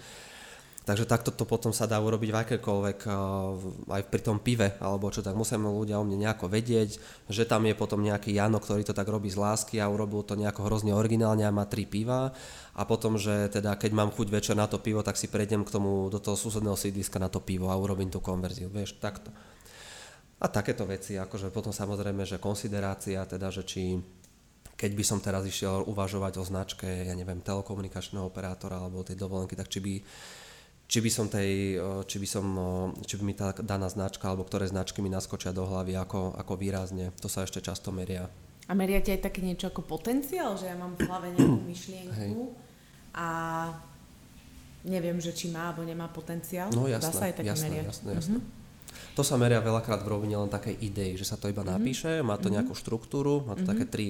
Takže takto to potom sa dá urobiť v akékoľvek, eh, aj pri tom pive, alebo čo tak musíme ľudia o mne nejako vedieť, že tam je potom nejaký Jano, ktorý to tak robí z lásky a urobil to nejako hrozne originálne a má tri piva a potom, že teda keď mám chuť večer na to pivo, tak si prejdem k tomu, do toho susedného sídliska na to pivo a urobím tú konverziu, vieš, takto. A takéto veci, akože potom samozrejme, že konsiderácia, teda, že či keď by som teraz išiel uvažovať o značke, ja neviem, telekomunikačného operátora alebo tej dovolenky, tak či by či by som tej, či by som, či by mi tá daná značka alebo ktoré značky mi naskočia do hlavy ako, ako výrazne. To sa ešte často meria. A meriate aj také niečo ako potenciál, že ja mám v hlave nejakú myšlienku Hej. a neviem, že či má alebo nemá potenciál. No jasné, Dá sa aj také jasné, meriať. jasné, jasné. Mm-hmm. To sa meria veľakrát v rovine len takej idei, že sa to iba mm-hmm. napíše, má to mm-hmm. nejakú štruktúru, má to mm-hmm. také tri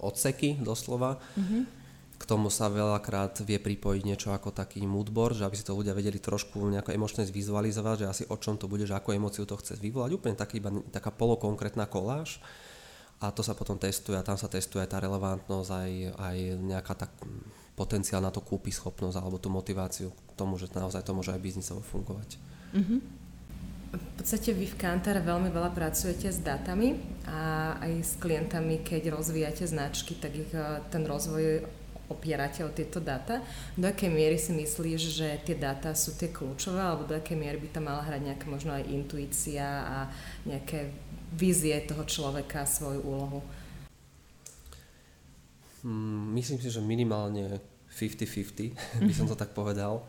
odseky doslova. Mm-hmm k tomu sa veľakrát vie pripojiť niečo ako taký moodboard, že aby si to ľudia vedeli trošku nejako emočne zvizualizovať, že asi o čom to bude, že akú emociu to chce vyvolať. Úplne taký, iba taká polokonkrétna koláž a to sa potom testuje a tam sa testuje tá relevantnosť, aj, aj nejaká tak potenciál na to kúpi schopnosť alebo tú motiváciu k tomu, že naozaj to môže aj biznisovo fungovať. Mm-hmm. V podstate vy v Kantare veľmi veľa pracujete s datami a aj s klientami, keď rozvíjate značky, tak ich eh, ten rozvoj opierate o tieto dáta. Do akej miery si myslíš, že tie dáta sú tie kľúčové, alebo do akej miery by tam mala hrať nejaká možno aj intuícia a nejaké vízie toho človeka, svoju úlohu? Hmm, myslím si, že minimálne 50-50, by som to tak povedal,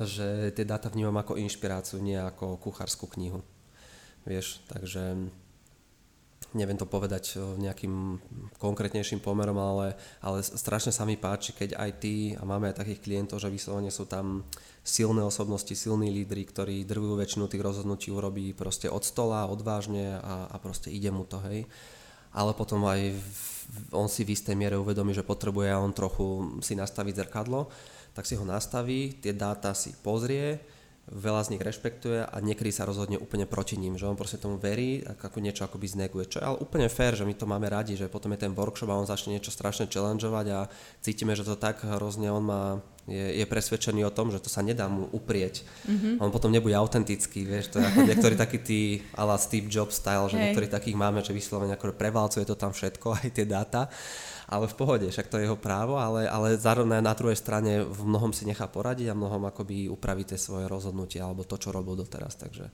že tie dáta vnímam ako inšpiráciu, nie ako kuchárskú knihu. Vieš, takže neviem to povedať nejakým konkrétnejším pomerom, ale, ale strašne sa mi páči, keď aj ty, a máme aj takých klientov, že vyslovene sú tam silné osobnosti, silní lídry, ktorí drvujú väčšinu tých rozhodnutí urobí proste od stola, odvážne a, a proste ide mu to, hej. Ale potom aj v, on si v istej miere uvedomí, že potrebuje on trochu si nastaviť zrkadlo, tak si ho nastaví, tie dáta si pozrie, veľa z nich rešpektuje a niekedy sa rozhodne úplne proti ním, že on proste tomu verí a ako niečo akoby zneguje. Čo je ale úplne fér, že my to máme radi, že potom je ten workshop a on začne niečo strašne challengeovať a cítime, že to tak hrozne on má, je, je presvedčený o tom, že to sa nedá mu uprieť. Mm-hmm. On potom nebude autentický, vieš, to je ako niektorí takí tí ala Steve Jobs style, že hey. niektorí takých máme, že vyslovene ako prevalcuje to tam všetko, aj tie dáta ale v pohode, však to je jeho právo, ale, ale zároveň na druhej strane v mnohom si nechá poradiť a mnohom akoby upraví tie svoje rozhodnutie alebo to, čo robil doteraz. Takže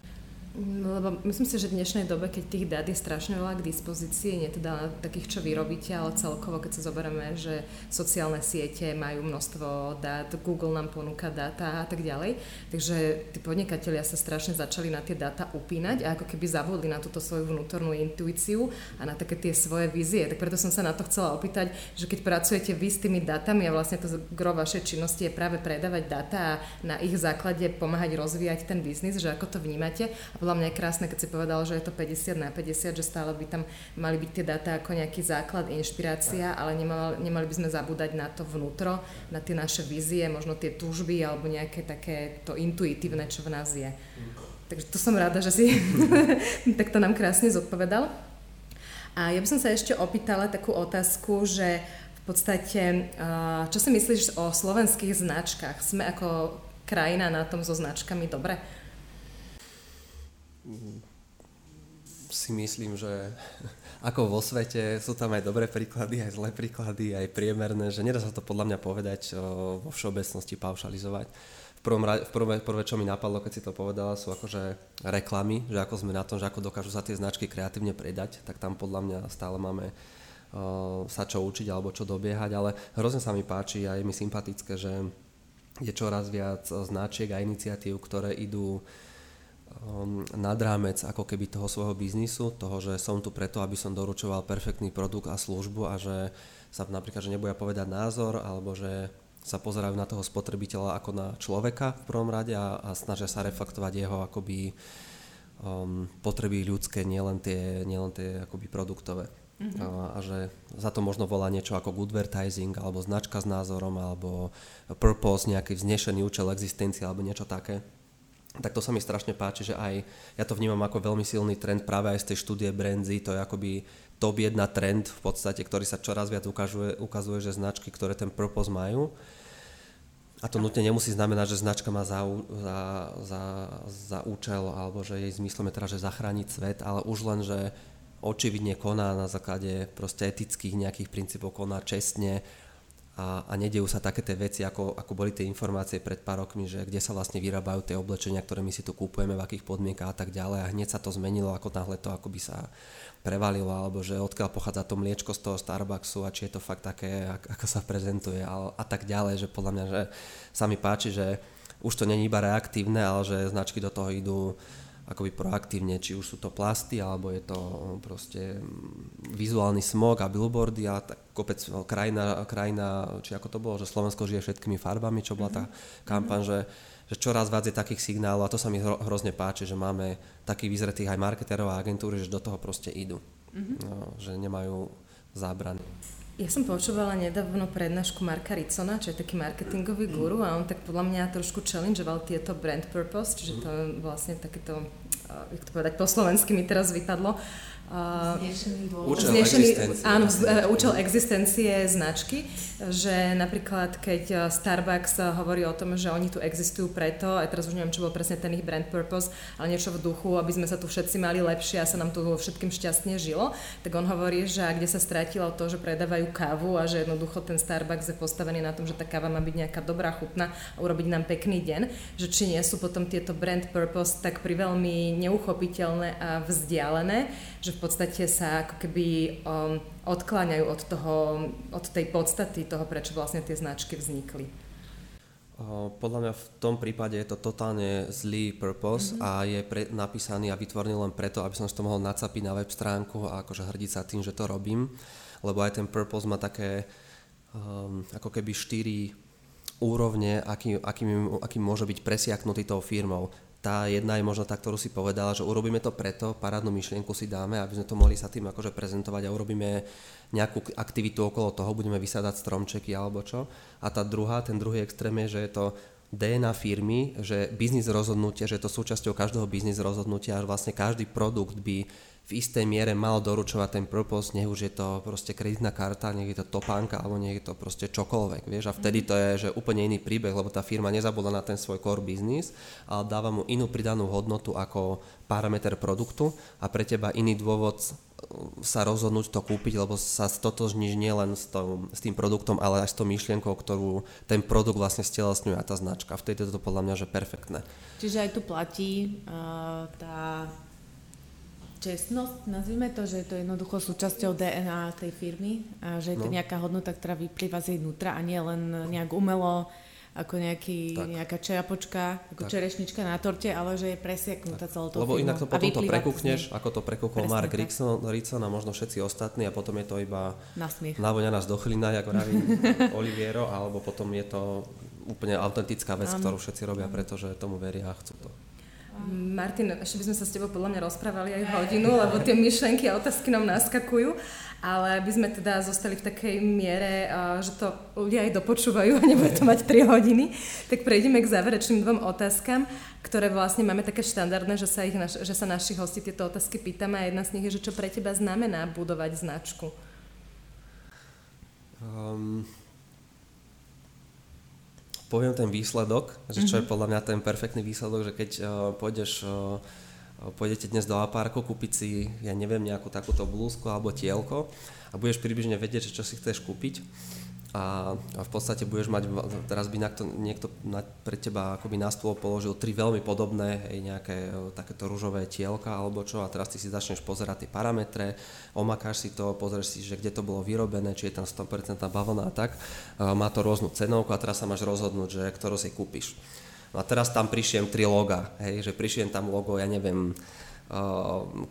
lebo myslím si, že v dnešnej dobe, keď tých dát je strašne veľa k dispozícii, nie teda takých, čo vyrobíte, ale celkovo, keď sa zoberieme, že sociálne siete majú množstvo dát, Google nám ponúka dáta a tak ďalej. Takže tí podnikatelia sa strašne začali na tie dáta upínať a ako keby zabudli na túto svoju vnútornú intuíciu a na také tie svoje vízie. Tak preto som sa na to chcela opýtať, že keď pracujete vy s tými dátami a vlastne to gro vašej činnosti je práve predávať dáta a na ich základe pomáhať rozvíjať ten biznis, že ako to vnímate. A podľa mňa je krásne, keď si povedal, že je to 50 na 50, že stále by tam mali byť tie dáta ako nejaký základ, inšpirácia, ale nemali, nemali by sme zabúdať na to vnútro, na tie naše vízie, možno tie túžby alebo nejaké také to intuitívne, čo v nás je. Takže to som rada, že si takto nám krásne zodpovedal. A ja by som sa ešte opýtala takú otázku, že v podstate, čo si myslíš o slovenských značkách? Sme ako krajina na tom so značkami dobre? Si myslím, že ako vo svete sú tam aj dobré príklady, aj zlé príklady, aj priemerné, že nedá sa to podľa mňa povedať vo všeobecnosti paušalizovať. V prvom, v prvé, prvé, čo mi napadlo, keď si to povedala, sú akože reklamy, že ako sme na tom, že ako dokážu sa tie značky kreatívne predať, tak tam podľa mňa stále máme uh, sa čo učiť alebo čo dobiehať, ale hrozne sa mi páči a je mi sympatické, že je čoraz viac značiek a iniciatív, ktoré idú um, nad rámec ako keby toho svojho biznisu, toho, že som tu preto, aby som doručoval perfektný produkt a službu a že sa napríklad, že nebude povedať názor alebo že sa pozerajú na toho spotrebiteľa ako na človeka v prvom rade a, a snažia sa reflektovať jeho akoby um, potreby ľudské, nielen tie, nielen tie akoby produktové. Uh-huh. A, a že za to možno volá niečo ako good advertising, alebo značka s názorom, alebo purpose, nejaký vznešený účel existencie, alebo niečo také. Tak to sa mi strašne páči, že aj ja to vnímam ako veľmi silný trend práve aj z tej štúdie Brandzy, to je akoby top jedna trend v podstate, ktorý sa čoraz viac ukazuje, ukazuje že značky, ktoré ten purpose majú, a to nutne nemusí znamenať, že značka má za, za, za, za účel alebo že jej zmyslom je teda, že zachrániť svet, ale už len, že očividne koná na základe proste etických nejakých princípov, koná čestne a, a nedejú sa také tie veci, ako, ako boli tie informácie pred pár rokmi, že kde sa vlastne vyrábajú tie oblečenia, ktoré my si tu kúpujeme, v akých podmienkach a tak ďalej. A hneď sa to zmenilo, ako náhle to akoby sa prevalilo, alebo že odkiaľ pochádza to mliečko z toho Starbucksu a či je to fakt také, ako sa prezentuje a, a tak ďalej, že podľa mňa, že sa mi páči, že už to není iba reaktívne, ale že značky do toho idú akoby proaktívne, či už sú to plasty, alebo je to proste vizuálny smog a billboardy a tak kopec no, krajina, krajina, či ako to bolo, že Slovensko žije všetkými farbami, čo bola tá mm-hmm. kampaň, že, že čoraz viac je takých signálov a to sa mi hrozne páči, že máme takých vyzretých aj marketérov a agentúry, že do toho proste idú. Mm-hmm. No, že nemajú zábrany. Ja som počúvala nedávno prednášku Marka Ricona, čo je taký marketingový guru a on tak podľa mňa trošku challengeoval tieto brand purpose, čiže to je vlastne takéto, jak to povedať po slovensky mi teraz vypadlo, Znešený Účel existencie. Áno, e, účel existencie značky, že napríklad keď e, Starbucks e, hovorí o tom, že oni tu existujú preto, aj teraz už neviem, čo bol presne ten ich brand purpose, ale niečo v duchu, aby sme sa tu všetci mali lepšie a sa nám tu všetkým šťastne žilo, tak on hovorí, že kde sa stratilo to, že predávajú kávu a že jednoducho ten Starbucks je postavený na tom, že tá káva má byť nejaká dobrá, chutná a urobiť nám pekný deň, že či nie sú potom tieto brand purpose tak priveľmi neuchopiteľné a vzdialené, že v podstate sa ako keby um, odkláňajú od, toho, od tej podstaty toho, prečo vlastne tie značky vznikli. Podľa mňa v tom prípade je to totálne zlý purpose mm-hmm. a je pre, napísaný a vytvorený len preto, aby som si to mohol nacapiť na web stránku a akože hrdiť sa tým, že to robím. Lebo aj ten purpose má také um, ako keby štyri úrovne, akým, akým, akým môže byť presiaknutý tou firmou tá jedna je možno tá, ktorú si povedala, že urobíme to preto, parádnu myšlienku si dáme, aby sme to mohli sa tým akože prezentovať a urobíme nejakú aktivitu okolo toho, budeme vysadať stromčeky alebo čo. A tá druhá, ten druhý extrém je, že je to DNA firmy, že biznis rozhodnutie, že je to súčasťou každého biznis rozhodnutia, že vlastne každý produkt by v istej miere mal doručovať ten purpose, nech už je to proste kreditná karta, nech je to topánka, alebo nech je to proste čokoľvek, vieš, a vtedy to je že úplne iný príbeh, lebo tá firma nezabudla na ten svoj core business, ale dáva mu inú pridanú hodnotu ako parameter produktu a pre teba iný dôvod sa rozhodnúť to kúpiť, lebo sa stotožníš nielen s, tom, s tým produktom, ale aj s tou myšlienkou, ktorú ten produkt vlastne stelesňuje a tá značka. Vtedy je to podľa mňa že perfektné. Čiže aj tu platí uh, tá čestnosť, nazvime to, že je to jednoducho súčasťou DNA tej firmy a že je to no. nejaká hodnota, ktorá vyplýva z jej vnútra a nie len nejak umelo ako nejaký, nejaká čajapočka, ako tak. čerešnička na torte, ale že je presieknutá celou tou Lebo inak to potom to prekúkneš, ako to prekúkol Mark Rickson, Rickson a možno všetci ostatní a potom je to iba návoňa nás do chlina, ako vraví Oliviero, alebo potom je to úplne autentická vec, Am. ktorú všetci robia, pretože tomu veria a chcú to. Martin, ešte by sme sa s tebou podľa mňa rozprávali aj hodinu, lebo tie myšlenky a otázky nám naskakujú, ale by sme teda zostali v takej miere, že to ľudia aj dopočúvajú a nebude to mať 3 hodiny, tak prejdeme k záverečným dvom otázkam, ktoré vlastne máme také štandardné, že sa, ich, že sa našich hostí tieto otázky pýtame a jedna z nich je, že čo pre teba znamená budovať značku? Um, poviem ten výsledok, že čo je mhm. podľa mňa ten perfektný výsledok, že keď uh, pôjdeš, uh, pôjdete dnes do Apárko kúpiť si, ja neviem, nejakú takúto blúzku alebo tielko a budeš približne vedieť, že čo si chceš kúpiť, a, a v podstate budeš mať, teraz by niekto, niekto na, pre teba akoby na stôl položil tri veľmi podobné, hej, nejaké takéto rúžové tielka alebo čo a teraz ty si začneš pozerať tie parametre, omakáš si to, pozrieš si, že kde to bolo vyrobené, či je tam 100% bavlna a tak, a má to rôznu cenovku a teraz sa máš rozhodnúť, že ktorú si kúpiš. No a teraz tam prišiem tri loga, hej, že prišiem tam logo, ja neviem,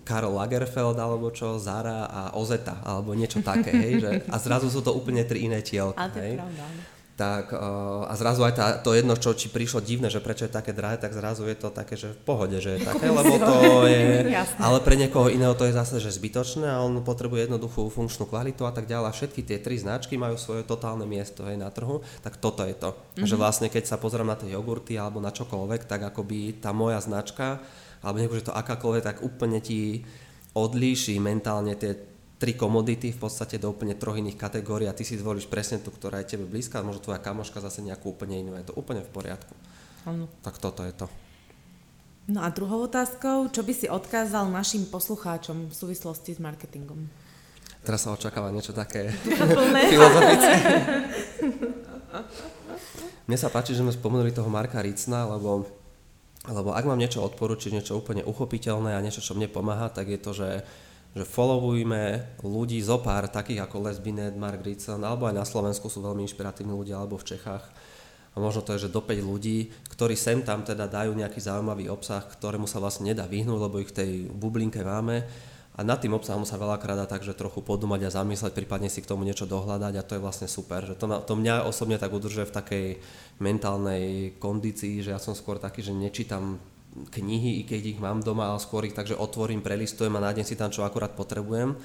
Karl Lagerfeld alebo čo, Zara a Ozeta alebo niečo také, hej, že, a zrazu sú to úplne tri iné tielka. to je pravda. Tak, uh, a zrazu aj tá, to jedno, čo ti prišlo divné, že prečo je také drahé, tak zrazu je to také, že v pohode, že je také, lebo to je, ale pre niekoho iného to je zase, že zbytočné a on potrebuje jednoduchú funkčnú kvalitu a tak ďalej. A všetky tie tri značky majú svoje totálne miesto hej, na trhu, tak toto je to. Mm-hmm. Že vlastne keď sa pozriem na tie jogurty alebo na čokoľvek, tak akoby tá moja značka alebo nech už je to akákoľvek, tak úplne ti odlíši mentálne tie tri komodity v podstate do úplne troch iných kategórií a ty si zvolíš presne tú, ktorá je tebe blízka, možno tvoja kamoška zase nejakú úplne inú, je to úplne v poriadku. Ano. Tak toto je to. No a druhou otázkou, čo by si odkázal našim poslucháčom v súvislosti s marketingom? Teraz sa očakáva niečo také filozofické. Mne sa páči, že sme spomenuli toho Marka Ricna, lebo lebo ak mám niečo odporučiť, niečo úplne uchopiteľné a niečo, čo mne pomáha, tak je to, že, že followujme ľudí zo pár takých ako Les Binet, Mark Ritson, alebo aj na Slovensku sú veľmi inšpiratívni ľudia, alebo v Čechách. A možno to je, že do 5 ľudí, ktorí sem tam teda dajú nejaký zaujímavý obsah, ktorému sa vlastne nedá vyhnúť, lebo ich v tej bublinke máme a nad tým obsahom sa veľakrát dá takže trochu podumať a zamysleť, prípadne si k tomu niečo dohľadať a to je vlastne super. Že to, to mňa osobne tak udržuje v takej mentálnej kondícii, že ja som skôr taký, že nečítam knihy, i keď ich mám doma, ale skôr ich takže otvorím, prelistujem a nájdem si tam, čo akurát potrebujem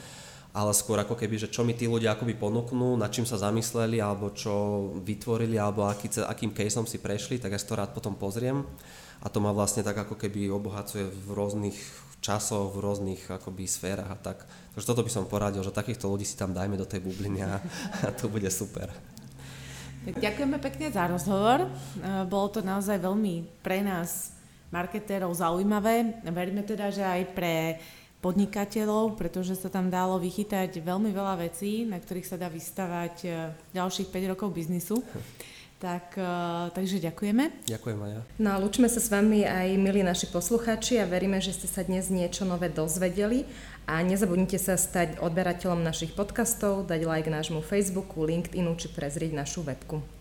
ale skôr ako keby, že čo mi tí ľudia akoby ponúknú, nad čím sa zamysleli, alebo čo vytvorili, alebo aký, akým caseom si prešli, tak ja si to rád potom pozriem a to ma vlastne tak ako keby obohacuje v rôznych časov, v rôznych akoby sférach a tak. Takže toto by som poradil, že takýchto ľudí si tam dajme do tej bubliny a, a to bude super. Ďakujeme pekne za rozhovor. E, bolo to naozaj veľmi pre nás marketérov zaujímavé. Veríme teda, že aj pre podnikateľov, pretože sa tam dalo vychytať veľmi veľa vecí, na ktorých sa dá vystavať e, ďalších 5 rokov biznisu. Tak, uh, takže ďakujeme. Ďakujem aj ja. No a lúčime sa s vami aj milí naši posluchači a veríme, že ste sa dnes niečo nové dozvedeli a nezabudnite sa stať odberateľom našich podcastov, dať like nášmu Facebooku, LinkedInu či prezrieť našu webku.